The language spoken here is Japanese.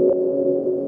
うん。